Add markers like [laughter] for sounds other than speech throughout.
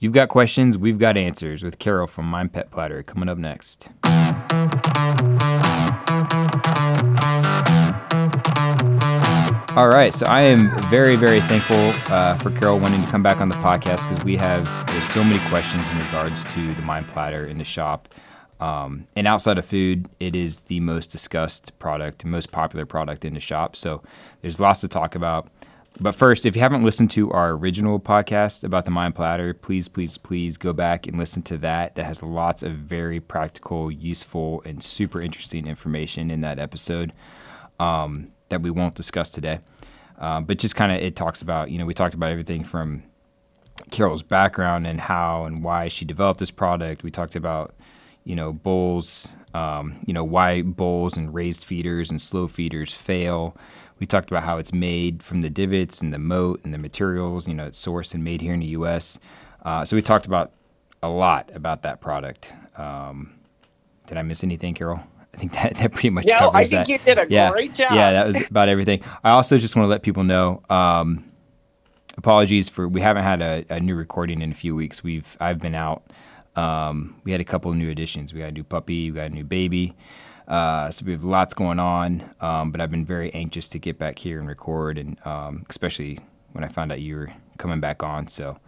You've got questions, we've got answers with Carol from Mine Pet Platter coming up next. All right, so I am very, very thankful uh, for Carol wanting to come back on the podcast because we have there's so many questions in regards to the Mine Platter in the shop. Um, and outside of food, it is the most discussed product, most popular product in the shop. So there's lots to talk about. But first, if you haven't listened to our original podcast about the Mine Platter, please, please, please go back and listen to that. That has lots of very practical, useful, and super interesting information in that episode um, that we won't discuss today. Uh, but just kind of, it talks about, you know, we talked about everything from Carol's background and how and why she developed this product. We talked about, you know, bowls, um, you know, why bowls and raised feeders and slow feeders fail. We talked about how it's made from the divots and the moat and the materials. You know, it's sourced and made here in the U.S. Uh, so we talked about a lot about that product. Um, did I miss anything, Carol? I think that, that pretty much no, covers I think that. you did a yeah, great job. Yeah, that was about everything. I also just want to let people know. Um, apologies for we haven't had a, a, new recording in a few weeks. We've I've been out. Um, we had a couple of new additions. We got a new puppy. We got a new baby. Uh, so we have lots going on, um, but I've been very anxious to get back here and record, and um, especially when I found out you were coming back on. So,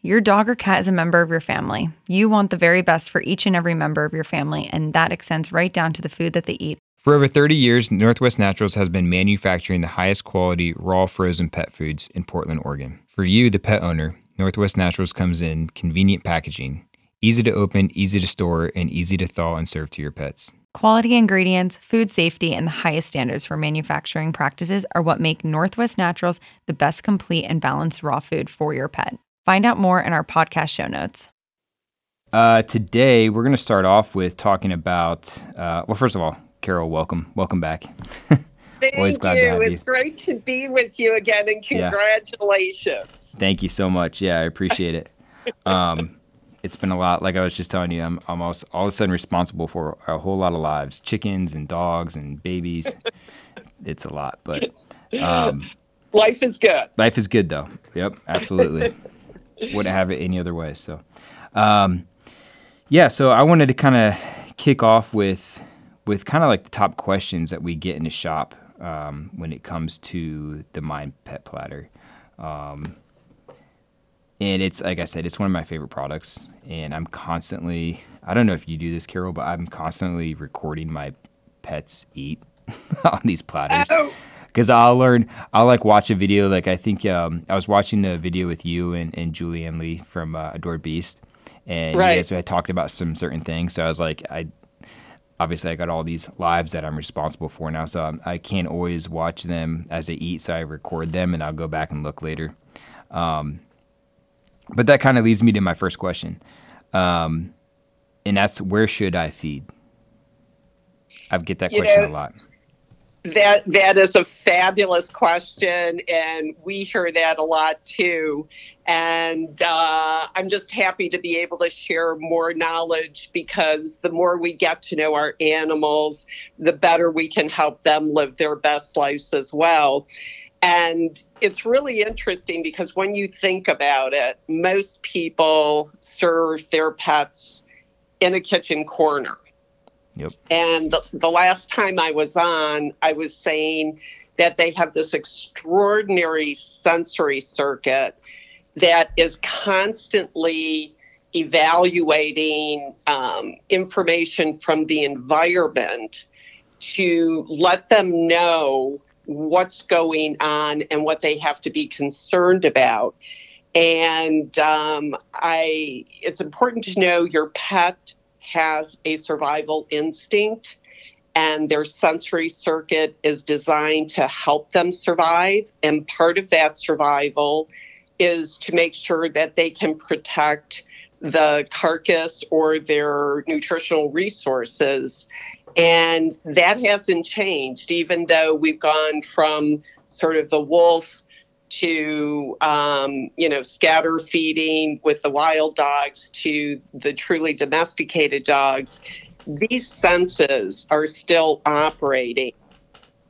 your dog or cat is a member of your family. You want the very best for each and every member of your family, and that extends right down to the food that they eat. For over 30 years, Northwest Naturals has been manufacturing the highest quality raw frozen pet foods in Portland, Oregon. For you, the pet owner, Northwest Naturals comes in convenient packaging, easy to open, easy to store, and easy to thaw and serve to your pets. Quality ingredients, food safety, and the highest standards for manufacturing practices are what make Northwest Naturals the best complete and balanced raw food for your pet. Find out more in our podcast show notes. Uh, today, we're going to start off with talking about, uh, well, first of all, Carol, welcome. Welcome back. [laughs] Thank Always glad you. To have it's you. great to be with you again, and congratulations. Yeah. Thank you so much. Yeah, I appreciate it. Um, [laughs] it's been a lot. Like I was just telling you, I'm almost all of a sudden responsible for a whole lot of lives, chickens and dogs and babies. [laughs] it's a lot, but um, life is good. Life is good, though. Yep, absolutely. [laughs] Wouldn't have it any other way. So, um, yeah. So I wanted to kind of kick off with with kind of like the top questions that we get in the shop um, when it comes to the Mine Pet Platter. Um, and it's like I said, it's one of my favorite products, and I'm constantly. I don't know if you do this, Carol, but I'm constantly recording my pets eat [laughs] on these platters. Because I'll learn, I'll like watch a video. Like I think um, I was watching a video with you and, and Julie Anne Lee from uh, Adored Beast, and right. you guys had talked about some certain things. So I was like, I obviously I got all these lives that I'm responsible for now, so I'm, I can not always watch them as they eat. So I record them, and I'll go back and look later. Um, but that kind of leads me to my first question. Um, and that's where should I feed? I get that you question know, a lot. That that is a fabulous question, and we hear that a lot too. And uh, I'm just happy to be able to share more knowledge because the more we get to know our animals, the better we can help them live their best lives as well. And it's really interesting because when you think about it, most people serve their pets in a kitchen corner. Yep. And the, the last time I was on, I was saying that they have this extraordinary sensory circuit that is constantly evaluating um, information from the environment to let them know what's going on and what they have to be concerned about. And um, I, it's important to know your pet has a survival instinct, and their sensory circuit is designed to help them survive. And part of that survival is to make sure that they can protect the carcass or their nutritional resources. And that hasn't changed, even though we've gone from sort of the wolf to um, you know scatter feeding with the wild dogs to the truly domesticated dogs these senses are still operating.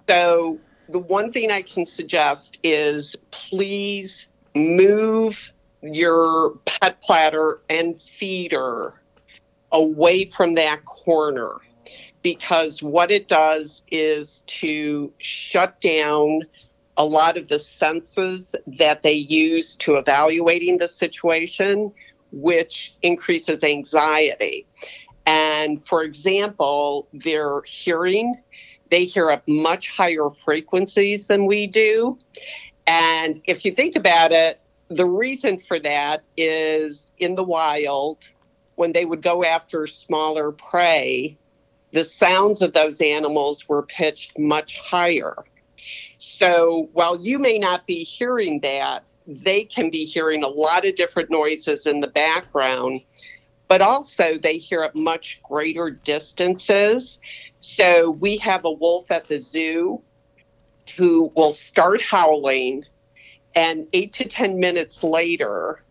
So the one thing i can suggest is please move your pet platter and feeder away from that corner because what it does is to shut down a lot of the senses that they use to evaluating the situation, which increases anxiety. And for example, their hearing, they hear at much higher frequencies than we do. And if you think about it, the reason for that is in the wild, when they would go after smaller prey, the sounds of those animals were pitched much higher. So while you may not be hearing that, they can be hearing a lot of different noises in the background, but also they hear at much greater distances. So we have a wolf at the zoo who will start howling, and eight to 10 minutes later,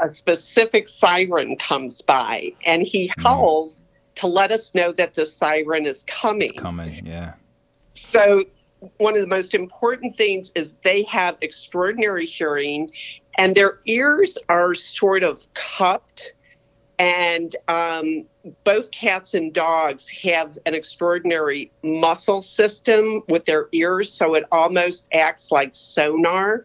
a specific siren comes by, and he mm-hmm. howls mm. to let us know that the siren is coming. It's coming, yeah. So one of the most important things is they have extraordinary hearing and their ears are sort of cupped and um, both cats and dogs have an extraordinary muscle system with their ears so it almost acts like sonar.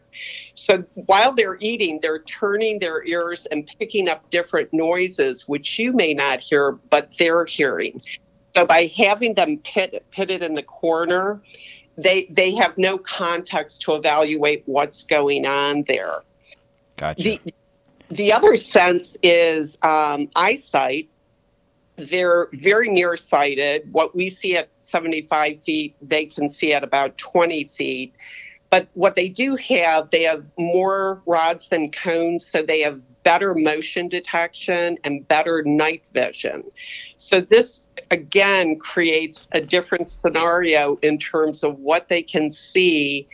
So while they're eating they're turning their ears and picking up different noises which you may not hear but they're hearing. So by having them pit, pitted in the corner they they have no context to evaluate what's going on there. Gotcha. The, the other sense is um, eyesight. They're very nearsighted. What we see at 75 feet, they can see at about 20 feet. But what they do have, they have more rods than cones, so they have better motion detection and better night vision. So, this again creates a different scenario in terms of what they can see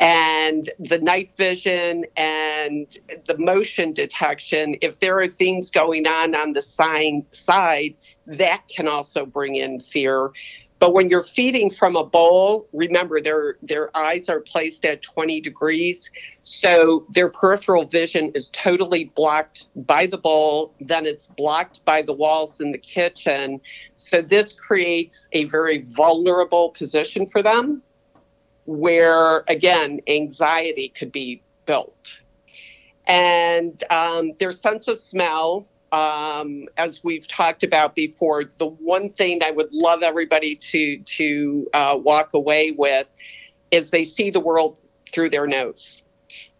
and the night vision and the motion detection. If there are things going on on the sign side, that can also bring in fear. But when you're feeding from a bowl, remember their their eyes are placed at 20 degrees, so their peripheral vision is totally blocked by the bowl. Then it's blocked by the walls in the kitchen. So this creates a very vulnerable position for them, where again anxiety could be built. And um, their sense of smell um, as we've talked about before, the one thing I would love everybody to to uh, walk away with is they see the world through their nose.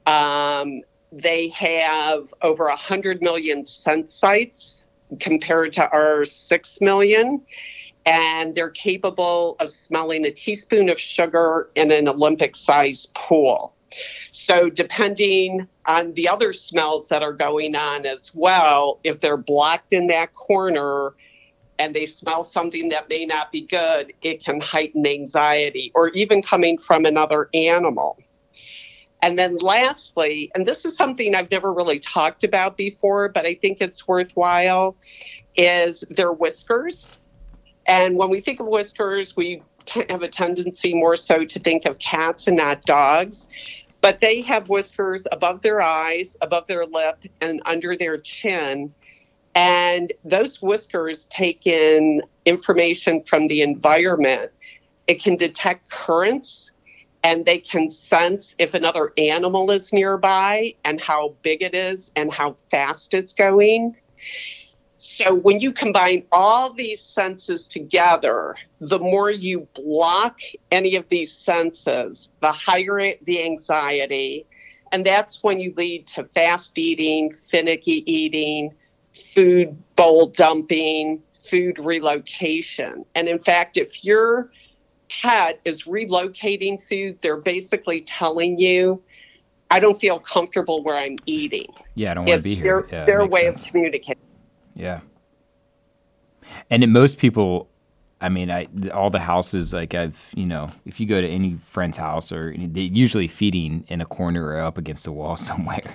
Um, they have over 100 million scent sites compared to our 6 million. And they're capable of smelling a teaspoon of sugar in an Olympic sized pool. So, depending on the other smells that are going on as well, if they're blocked in that corner and they smell something that may not be good, it can heighten anxiety or even coming from another animal. And then, lastly, and this is something I've never really talked about before, but I think it's worthwhile, is their whiskers. And when we think of whiskers, we have a tendency more so to think of cats and not dogs but they have whiskers above their eyes, above their lip, and under their chin. And those whiskers take in information from the environment. It can detect currents and they can sense if another animal is nearby and how big it is and how fast it's going. So when you combine all these senses together, the more you block any of these senses, the higher the anxiety. And that's when you lead to fast eating, finicky eating, food bowl dumping, food relocation. And in fact, if your pet is relocating food, they're basically telling you, I don't feel comfortable where I'm eating. Yeah, I don't want to be Their, here. Yeah, their way sense. of communicating. Yeah. And in most people, I mean, I all the houses like I've you know, if you go to any friend's house or any- they usually feeding in a corner or up against a wall [laughs] somewhere.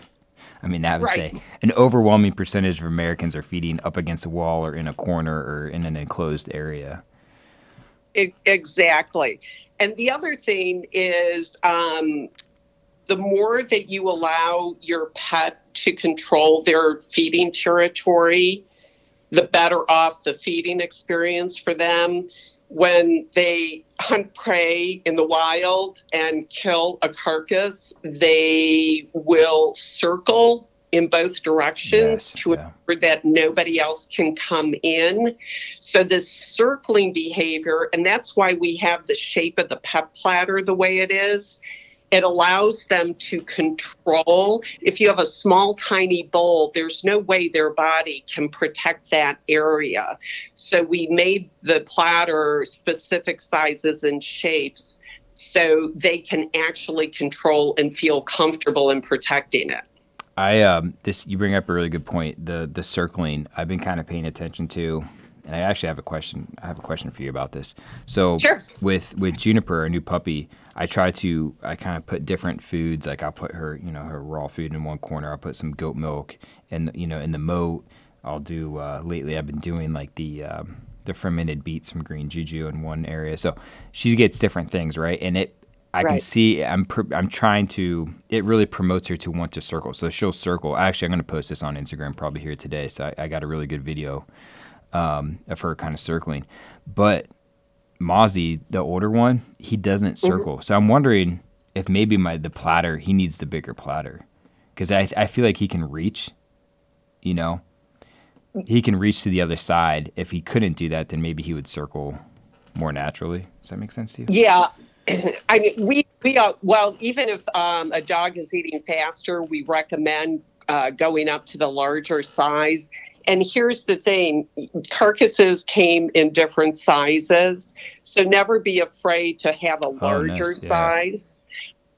I mean, I would say an overwhelming percentage of Americans are feeding up against a wall or in a corner or in an enclosed area. E- Exactly. And the other thing is um, the more that you allow your pet to control their feeding territory, the better off the feeding experience for them. When they hunt prey in the wild and kill a carcass, they will circle in both directions Yes, to yeah. ensure that nobody else can come in. So this circling behavior, and that's why we have the shape of the pet platter the way it is. It allows them to control. If you have a small, tiny bowl, there's no way their body can protect that area. So we made the platter specific sizes and shapes so they can actually control and feel comfortable in protecting it. I um this you bring up a really good point. The the circling I've been kind of paying attention to, and I actually have a question. I have a question for you about this. So Sure. with with Juniper, a new puppy, I try to I kind of put different foods. Like I'll put her you know her raw food in one corner. I'll put some goat milk, and you know in the moat I'll do. Uh, lately I've been doing like the. Um, the fermented beets from Green Juju in one area, so she gets different things, right? And it I can see I'm pr- I'm trying to it really promotes her to want to circle. So she'll circle. Actually, I'm going to post this on Instagram probably here today. So I, I got a really good video um, of her kind of circling. But Mozzie, the older one, he doesn't circle. So I'm wondering if maybe my the platter he needs the bigger platter because I I feel like he can reach, you know, he can reach to the other side. If he couldn't do that, then maybe he would circle more naturally. Does that make sense to you? Yeah, [clears throat] I mean, we we uh, well, even if um, a dog is eating faster, we recommend uh, going up to the larger size. And here's the thing: carcasses came in different sizes, so never be afraid to have a larger Oh, nice, yeah. size.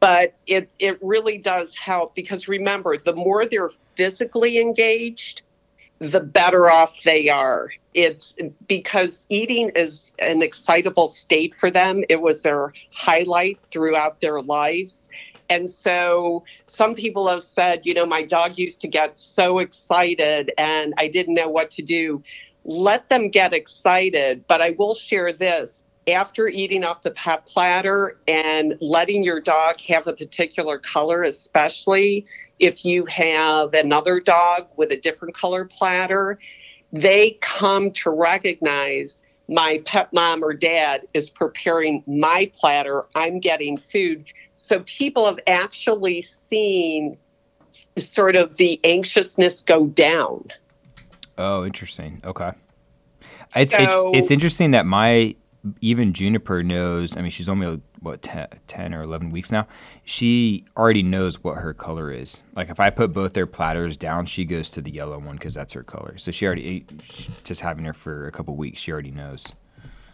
But it it really does help because remember, the more they're physically engaged, the better off they are. It's because eating is an excitable state for them. It was their highlight throughout their lives. And so some people have said, you know, my dog used to get so excited and I didn't know what to do. Let them get excited. But I will share this after eating off the pet platter and letting your dog have a particular color, especially if you have another dog with a different color platter, they come to recognize my pet mom or dad is preparing my platter. I'm getting food. So people have actually seen sort of the anxiousness go down. Oh, interesting. Okay. It's, So- it's it's interesting that my even Juniper knows. I mean, she's only what 10, 10 or eleven weeks now. She already knows what her color is. Like if I put both their platters down, she goes to the yellow one because that's her color. So she already just having her for a couple weeks. She already knows.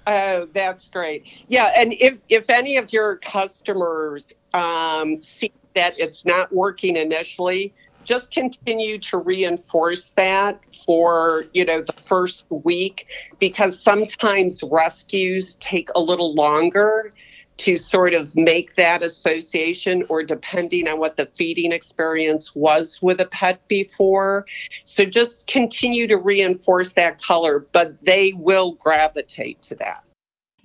Oh, that's great. Yeah, and if if any of your customers um, see that it's not working initially, just continue to reinforce that for you know the first week because sometimes rescues take a little longer to sort of make that association or depending on what the feeding experience was with a pet before. So just continue to reinforce that color but they will gravitate to that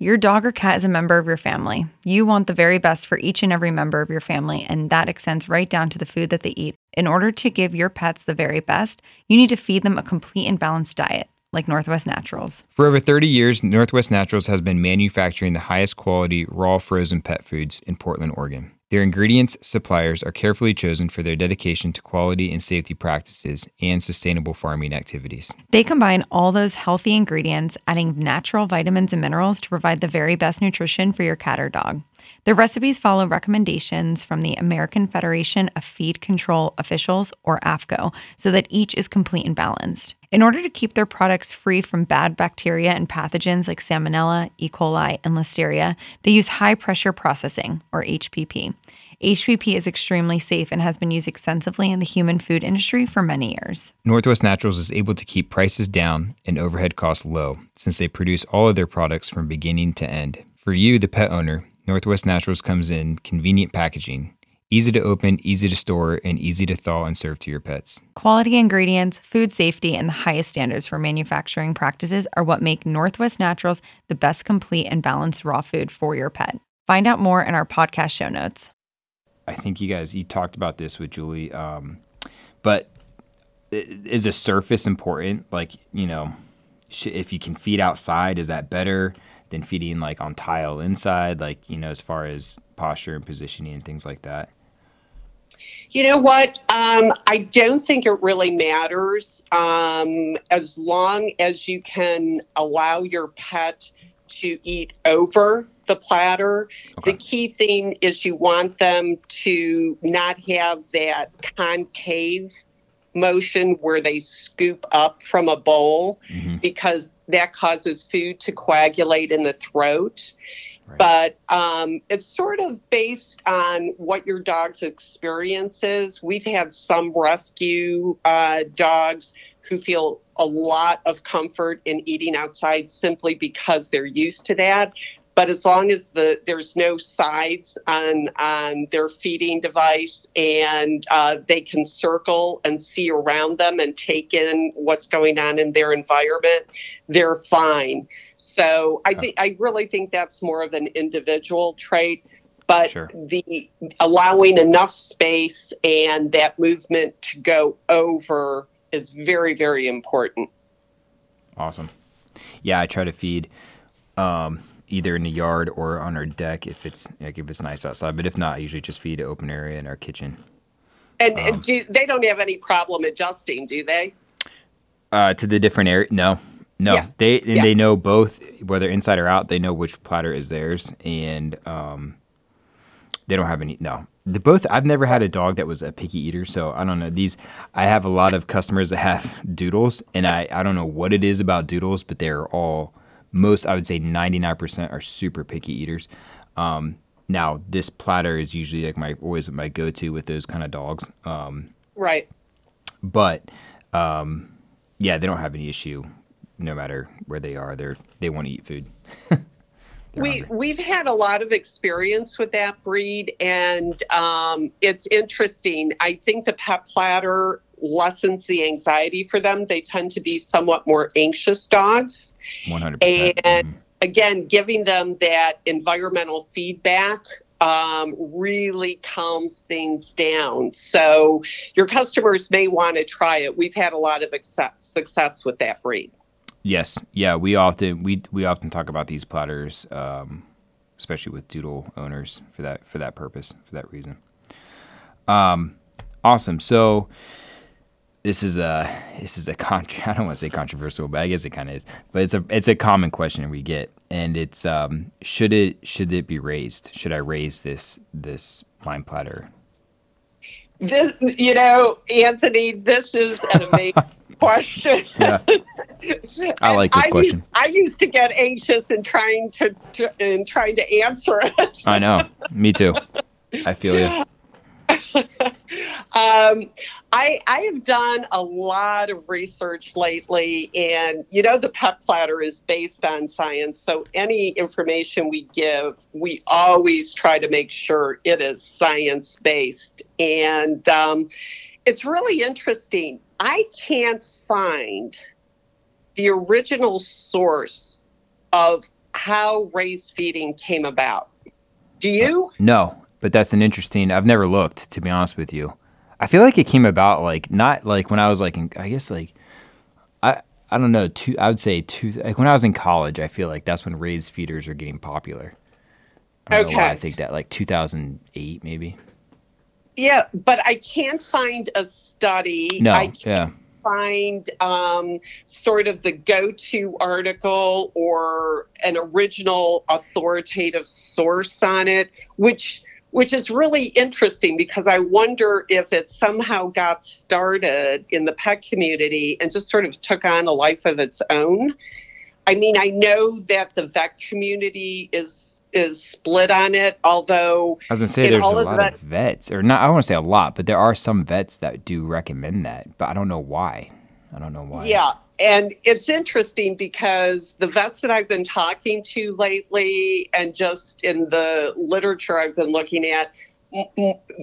Your dog or cat is a member of your family. You want the very best for each and every member of your family, and that extends right down to the food that they eat. In order to give your pets the very best, you need to feed them a complete and balanced diet, like Northwest Naturals. For over 30 years, Northwest Naturals has been manufacturing the highest quality raw frozen pet foods in Portland, Oregon. Their ingredients suppliers are carefully chosen for their dedication to quality and safety practices and sustainable farming activities. They combine all those healthy ingredients, adding natural vitamins and minerals to provide the very best nutrition for your cat or dog. Their recipes follow recommendations from the American Federation of Feed Control Officials, or AAFCO, so that each is complete and balanced. In order to keep their products free from bad bacteria and pathogens like Salmonella, E. coli, and Listeria, they use high pressure processing, or HPP. HPP is extremely safe and has been used extensively in the human food industry for many years. Northwest Naturals is able to keep prices down and overhead costs low since they produce all of their products from beginning to end. For you, the pet owner, Northwest Naturals comes in convenient packaging, easy to open, easy to store, and easy to thaw and serve to your pets. Quality ingredients, food safety, and the highest standards for manufacturing practices are what make Northwest Naturals the best complete and balanced raw food for your pet. Find out more in our podcast show notes. I think you guys you talked about this with Julie, um, but is the surface important? Like you know, if you can feed outside, is that better than feeding like on tile inside? Like you know, as far as posture and positioning and things like that. You know what? Um, I don't think it really matters um, as long as you can allow your pet to eat over the platter. Okay. The key thing is you want them to not have that concave motion where they scoop up from a bowl mm-hmm. because that causes food to coagulate in the throat. But um, it's sort of based on what your dog's experience is. We've had some rescue uh, dogs who feel a lot of comfort in eating outside simply because they're used to that. But as long as the there's no sides on on their feeding device and uh, they can circle and see around them and take in what's going on in their environment, they're fine. So I think I really think that's more of an individual trait but sure. the allowing enough space and that movement to go over is very very important awesome yeah i try to feed um, either in the yard or on our deck if it's like if it's nice outside. But if not, I usually just feed an open area in our kitchen. And, um, and do, they don't have any problem adjusting, do they? Uh, to the different area? No, no. Yeah. They and yeah. they know both whether inside or out. They know which platter is theirs, and um, they don't have any. No, the both. I've never had a dog that was a picky eater, so I don't know. These I have a lot of customers that have doodles, and I I don't know what it is about doodles, but they're all most I would say 99% are super picky eaters. Um, now this platter is usually like my always my go-to with those kind of dogs. Um, right. But um, yeah, they don't have any issue no matter where they are. They're they want to eat food. [laughs] we hungry. we've had a lot of experience with that breed, and um, it's interesting. I think the pet platter lessens the anxiety for them. They tend to be somewhat more anxious dogs. 100%. And mm-hmm. again, giving them that environmental feedback um, really calms things down. So your customers may want to try it. We've had a lot of success with that breed. Yes, yeah, we often we we often talk about these platters, um, especially with doodle owners for that for that purpose for that reason. Um, awesome. So this is a this is a con- [laughs] I don't want to say controversial, but I guess it kind of is. But it's a it's a common question we get, and it's um, should it should it be raised? Should I raise this this Mine platter? This, you know, Anthony, this is an [laughs] amazing question. Yeah, I like this I question. Used, I used to get anxious in trying to, to in trying to answer it. I know, me too. I feel you. [laughs] [laughs] um, I, I have done a lot of research lately, and you know, the pet platter is based on science. So, any information we give, we always try to make sure it is science based. And um, it's really interesting. I can't find the original source of how raised feeding came about. Do you? No, but that's an interesting. I've never looked to be honest with you. I feel like it came about like not like when I was like in, I guess like I I don't know two I would say two like when I was in college I feel like that's when raised feeders are getting popular. I okay. I think that like 2008 maybe. Yeah, but I can't find a study. No, I can't yeah. find um, sort of the go-to article or an original authoritative source on it, which which is really interesting because I wonder if it somehow got started in the pet community and just sort of took on a life of its own. I mean, I know that the vet community is is split on it. Although I was gonna say there's a all of lot that- of vets, or not. I don't want to say a lot, but there are some vets that do recommend that. But I don't know why. I don't know why. Yeah. And it's interesting because the vets that I've been talking to lately and just in the literature I've been looking at,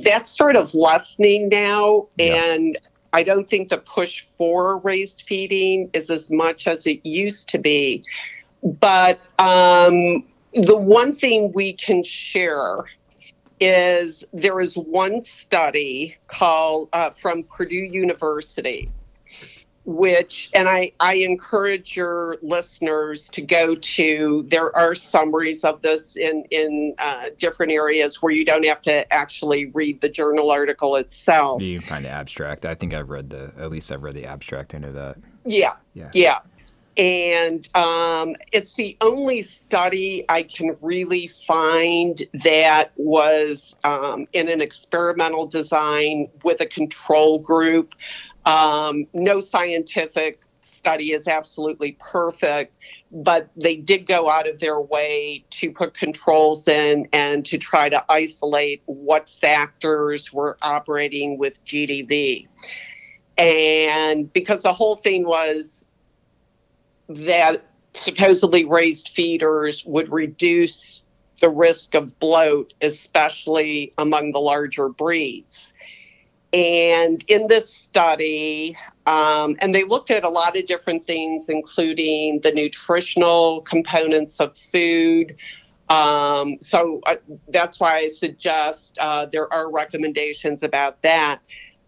that's sort of lessening now. Yeah. And I don't think the push for raised feeding is as much as it used to be. But um, the one thing we can share is there is one study called uh, from Purdue University which and I, I encourage your listeners to go to there are summaries of this in in uh, different areas where you don't have to actually read the journal article itself You can find the abstract. I think I've read the. At least I've read the abstract. I know that. yeah Yeah. yeah and um, it's the only study I can really find that was um, in an experimental design with a control group. Um, no scientific study is absolutely perfect, but they did go out of their way to put controls in and to try to isolate what factors were operating with GDV. And because the whole thing was that supposedly raised feeders would reduce the risk of bloat, especially among the larger breeds. And in this study, um, and they looked at a lot of different things, including the nutritional components of food. Um, so uh, that's why I suggest uh, there are recommendations about that.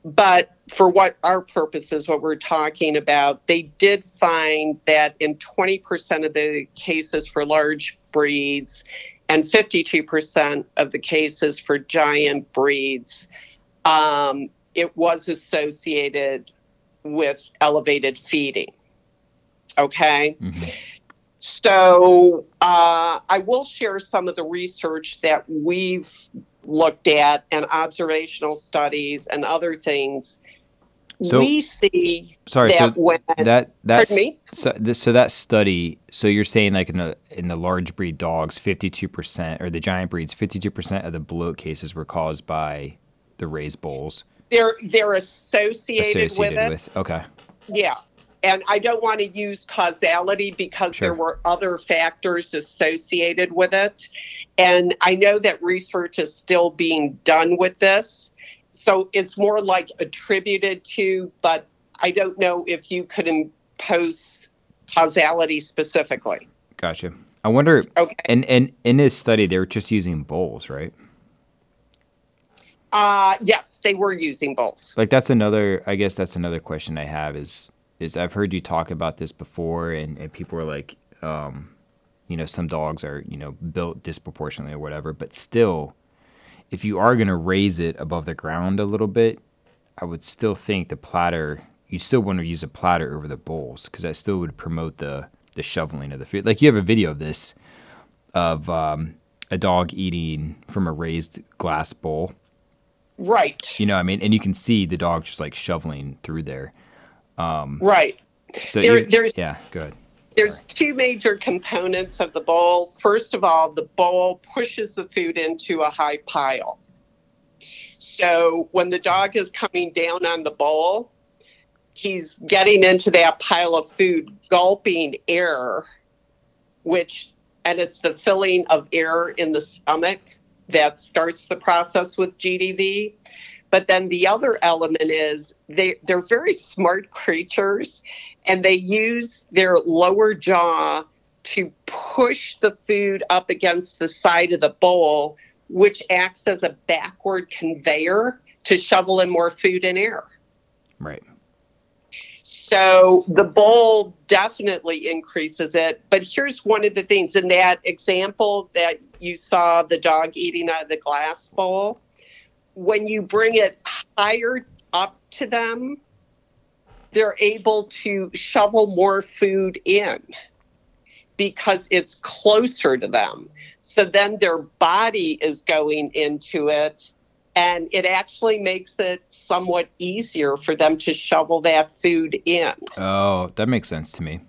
But for what our purposes, what we're talking about, they did find that in 20% of the cases for large breeds and 52% of the cases for giant breeds, um, it was associated with elevated feeding. Okay. Mhm. So uh, I will share some of the research that we've looked at and observational studies and other things. So- we see Sorry. that So when that that's so this, so that study. So you're saying like in the in the large breed dogs, 52 percent, or the giant breeds, 52 percent of the bloat cases were caused by the raised bulls they're they're associated, associated with it, with. Okay. yeah. And I don't want to use causality because Sure. there were other factors associated with it. And I know that research is still being done with this. So it's more like attributed to, but I don't know if you could impose causality specifically. Gotcha. I wonder. Okay. And and in this study, they were just using bulls, right? Uh, yes, they were using bulls. Like that's another. I guess that's another question I have. Is is I've heard you talk about this before, and and people are like, um, you know, some dogs are you know built disproportionately or whatever, but still, if you are gonna raise it above the ground a little bit, I would still think the platter. You still want to use a platter over the bowls because that still would promote the the shoveling of the food. Like you have a video of this of um, a dog eating from a raised glass bowl. Right. You know, I mean, and you can see the dog just like shoveling through there. Um, right. So There- you- there's- yeah, good. There's two major components of the bowl. First of all, the bowl pushes the food into a high pile. So when the dog is coming down on the bowl, he's getting into that pile of food, gulping air, which, and it's the filling of air in the stomach that starts the process with GDV. But then the other element is they, they're very smart creatures and they use their lower jaw to push the food up against the side of the bowl, which acts as a backward conveyor to shovel in more food and air. Right. So the bowl definitely increases it. But here's one of the things in that example that you saw the dog eating out of the glass bowl. When you bring it higher up to them, they're able to shovel more food in because it's closer to them. So then their body is going into it and it actually makes it somewhat easier for them to shovel that food in. Oh, that makes sense to me.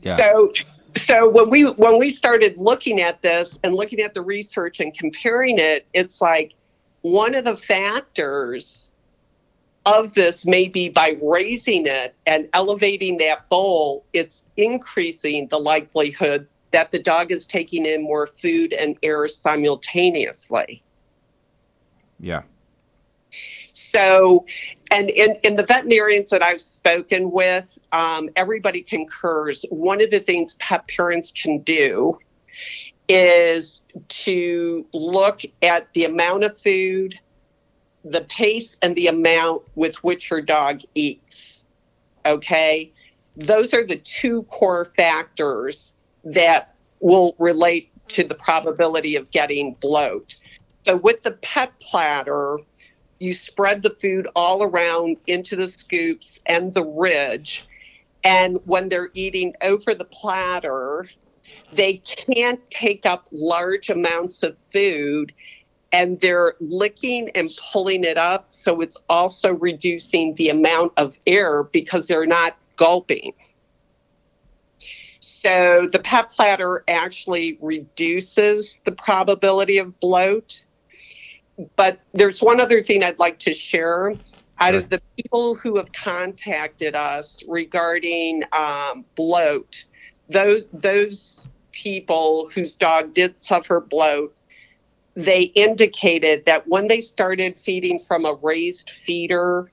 Yeah. So so when we when we started looking at this and looking at the research and comparing it, it's like one of the factors of this may be by raising it and elevating that bowl, it's increasing the likelihood that the dog is taking in more food and air simultaneously. Yeah. So, and in, in the veterinarians that I've spoken with, um, everybody concurs. One of the things pet parents can do is to look at the amount of food, the pace, and the amount with which your dog eats. Okay? Those are the two core factors that will relate to the probability of getting bloat. So, with the pet platter, you spread the food all around into the scoops and the ridge. And when they're eating over the platter, they can't take up large amounts of food and they're licking and pulling it up. So it's also reducing the amount of air because they're not gulping. So the pet platter actually reduces the probability of bloat. But there's one other thing I'd like to share. Out of the people who have contacted us regarding um, bloat, those those people whose dog did suffer bloat, they indicated that when they started feeding from a raised feeder,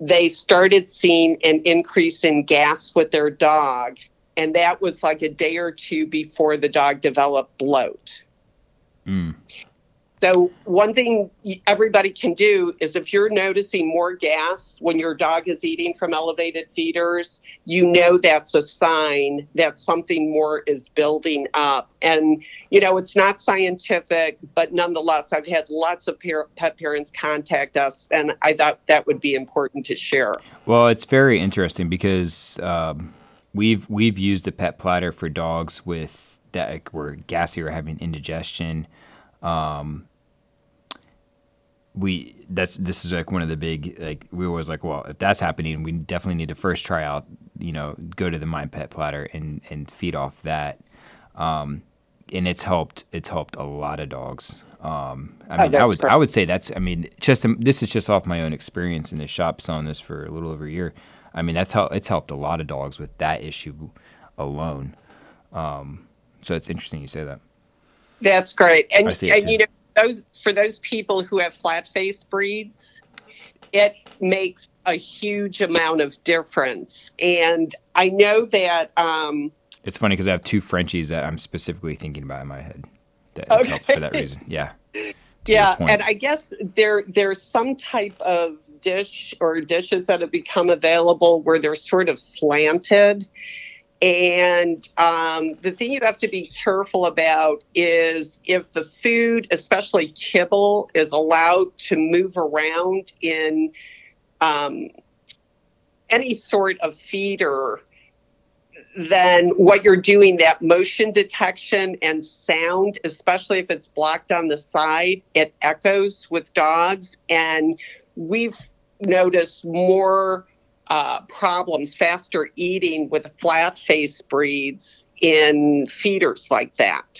they started seeing an increase in gas with their dog. And that was like a day or two before the dog developed bloat. Mm. So, one thing everybody can do is if you're noticing more gas when your dog is eating from elevated feeders, you know that's a sign that something more is building up. And, you know, it's not scientific, but nonetheless, I've had lots of pet parents contact us, and I thought that would be important to share. Well, it's very interesting because um, we've we've used a pet platter for dogs with that were gassy or having indigestion. Um, we that's this is like one of the big like we always like well if that's happening we definitely need to first try out you know go to the Mine Pet Platter and and feed off that. Um and it's helped it's helped a lot of dogs. Um i mean oh, i would perfect. i would say that's i mean just this is just off my own experience in the shop selling this for a little over a year. I mean that's how it's helped a lot of dogs with that issue alone. Um so it's interesting you say that. That's great. And, and you know those for those people who have flat face breeds, it makes a huge amount of difference. And I know that. Um, it's funny because I have two Frenchies that I'm specifically thinking about in my head. That okay. helped for that reason. Yeah. [laughs] yeah, and I guess there there's some type of dish or dishes that have become available where they're sort of slanted and um, the thing you have to be careful about is if the food, especially kibble, is allowed to move around in um, any sort of feeder, then what you're doing, that motion detection and sound, especially if it's blocked on the side, it echoes with dogs. And we've noticed more uh, problems, faster eating with flat face breeds in feeders like that.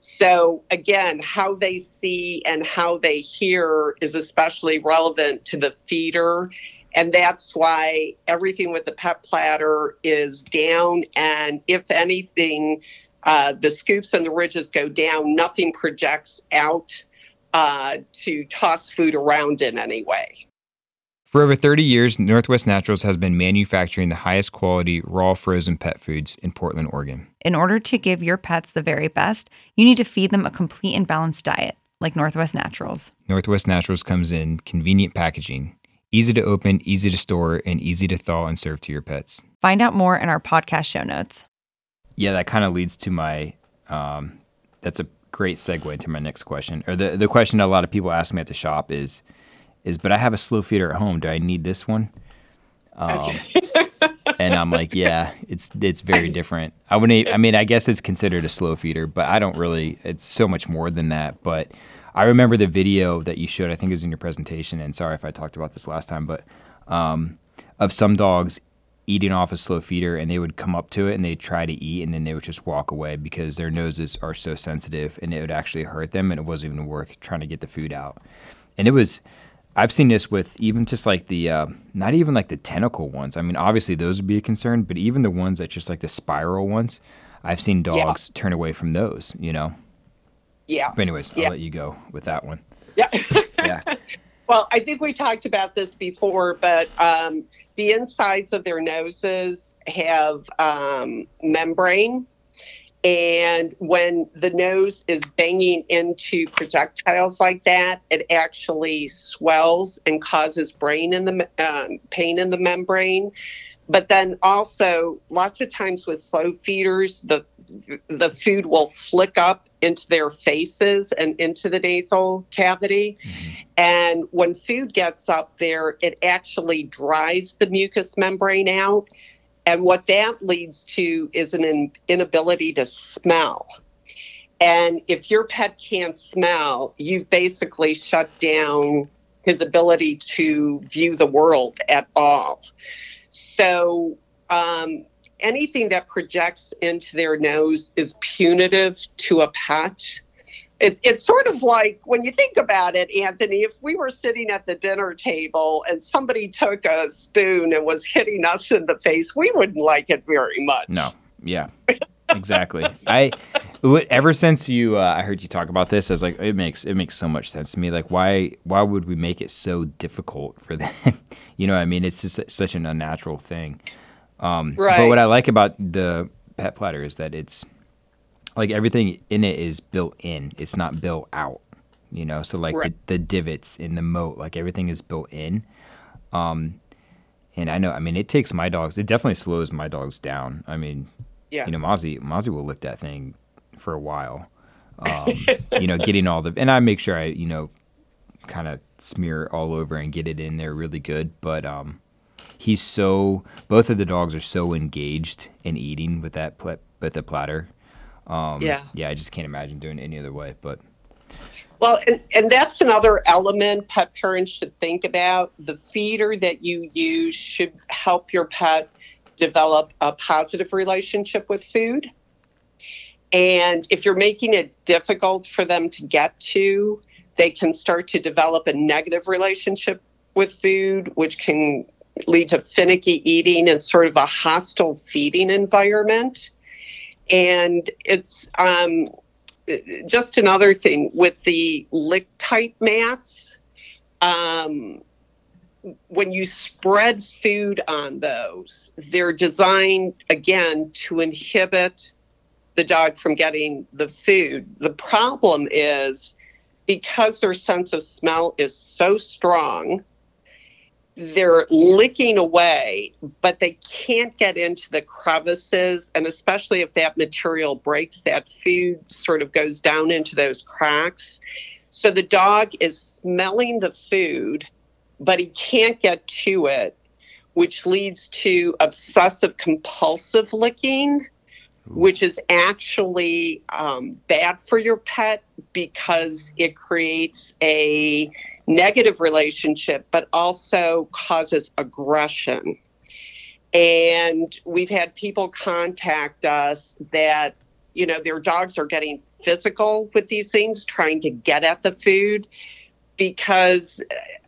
So, again, how they see and how they hear is especially relevant to the feeder. And that's why everything with the pet platter is down. And if anything, uh, the scoops and the ridges go down, nothing projects out uh, to toss food around in any way. For over 30 years, Northwest Naturals has been manufacturing the highest quality raw frozen pet foods in Portland, Oregon. In order to give your pets the very best, you need to feed them a complete and balanced diet, like Northwest Naturals. Northwest Naturals comes in convenient packaging, easy to open, easy to store, and easy to thaw and serve to your pets. Find out more in our podcast show notes. Yeah, that kind of leads to my. Um, that's a great segue to my next question, or the the question that a lot of people ask me at the shop is is, but I have a slow feeder at home. Do I need this one? Um, okay. [laughs] and I'm like, yeah, it's it's very different. I wouldn't. I mean, I guess it's considered a slow feeder, but I don't really. It's so much more than that. But I remember the video that you showed. I think it was in your presentation. And sorry if I talked about this last time, but um, of some dogs eating off a slow feeder and they would come up to it and they'd try to eat and then they would just walk away because their noses are so sensitive and it would actually hurt them and it wasn't even worth trying to get the food out. And it was I've seen this with even just like the uh, not even like the tentacle ones. I mean, obviously those would be a concern, but even the ones that just like the spiral ones, I've seen dogs yeah. turn away from those. You know. Yeah. But anyways, yeah. I'll let you go with that one. Yeah. [laughs] yeah. Well, I think we talked about this before, but um, the insides of their noses have um, membrane and when the nose is banging into projectiles like that, it actually swells and causes brain in the um, pain in the membrane. But then also, lots of times with slow feeders, the the food will flick up into their faces and into the nasal cavity. Mm-hmm. And when food gets up there, it actually dries the mucous membrane out and what that leads to is an in, inability to smell. And if your pet can't smell, you've basically shut down his ability to view the world at all. So, um, anything that projects into their nose is punitive to a pet it, it's sort of like when you think about it, Anthony, if we were sitting at the dinner table and somebody took a spoon and was hitting us in the face, we wouldn't like it very much. No. Yeah. exactly. I ever since you uh, I heard you talk about this, I was like, it makes it makes so much sense to me. Like, why why would we make it so difficult for them? [laughs] you know, I mean, it's just such an unnatural thing. Um, right. But what I like about the pet platter is that it's like everything in it is built in. It's not built out. You know, so like right. the, the divots in the moat, like everything is built in. Um, and I know, I mean, it takes my dogs. It definitely slows my dogs down. I mean, yeah. you know, Mozzie, Mozzie will lick that thing for a while. Um, [laughs] you know, getting all the, and I make sure I, you know, kind of smear all over and get it in there really good. But um, he's so, both of the dogs are so engaged in eating with that pl- with the platter um, yeah. Yeah, I just can't imagine doing it any other way. But well, and, and that's another element pet parents should think about. The feeder that you use should help your pet develop a positive relationship with food. And if you're making it difficult for them to get to, they can start to develop a negative relationship with food, which can lead to finicky eating and sort of a hostile feeding environment. And it's um, just another thing with the lick type mats. Um, when you spread food on those, they're designed again to inhibit the dog from getting the food. The problem is because their sense of smell is so strong, they're licking away, but they can't get into the crevices. And especially if that material breaks, that food sort of goes down into those cracks. So the dog is smelling the food, but he can't get to it, which leads to obsessive compulsive licking, which is actually um, bad for your pet because it creates a negative relationship, but also causes aggression. And we've had people contact us that, you know, their dogs are getting physical with these things, trying to get at the food because,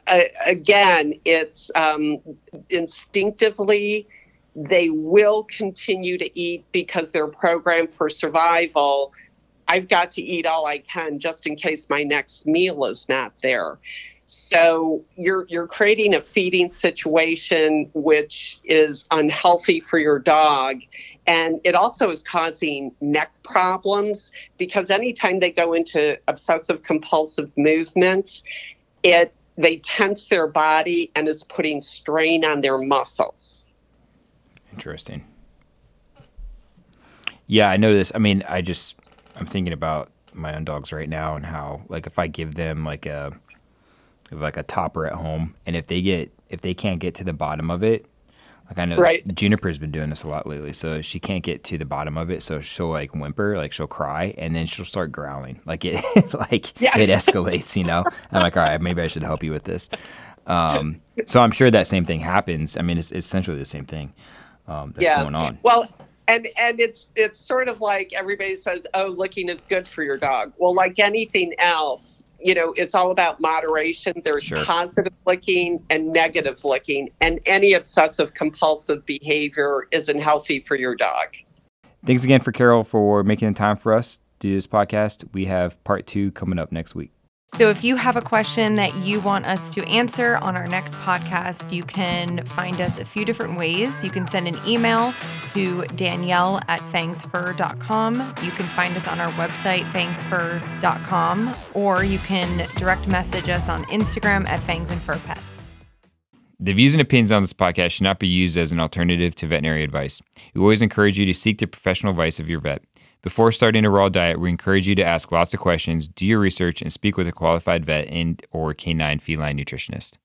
uh, again, it's um, instinctively they will continue to eat because they're programmed for survival. I've got to eat all I can just in case my next meal is not there. So you're you're creating a feeding situation which is unhealthy for your dog and it also is causing neck problems because anytime they go into obsessive compulsive movements it they tense their body and is putting strain on their muscles. Interesting. Yeah, I know this. I mean, I just I'm thinking about my own dogs right now and how like if I give them like a like a topper at home, and if they get if they can't get to the bottom of it, like I know right. Juniper's been doing this a lot lately, so she can't get to the bottom of it, so she'll like whimper, like she'll cry, and then she'll start growling, like it [laughs] like yeah. it escalates, you know. I'm like, all right, maybe I should help you with this. Um, so I'm sure that same thing happens. I mean, it's, it's essentially the same thing. um, that's yeah. going on. Well, and and it's it's sort of like everybody says, oh, licking is good for your dog. Well, like anything else, you know, it's all about moderation. There's sure. positive licking and negative licking, and any obsessive compulsive behavior isn't healthy for your dog. Thanks again for Carol for making the time for us to do this podcast. We have part two coming up next week. So, if you have a question that you want us to answer on our next podcast, you can find us a few different ways. You can send an email to Danielle at fangsfur.com. You can find us on our website, fangsfur.com, or you can direct message us on Instagram at fangsandfurpets. The views and opinions on this podcast should not be used as an alternative to veterinary advice. We always encourage you to seek the professional advice of your vet. Before starting a raw diet, we encourage you to ask lots of questions, do your research, and speak with a qualified vet and or canine feline nutritionist.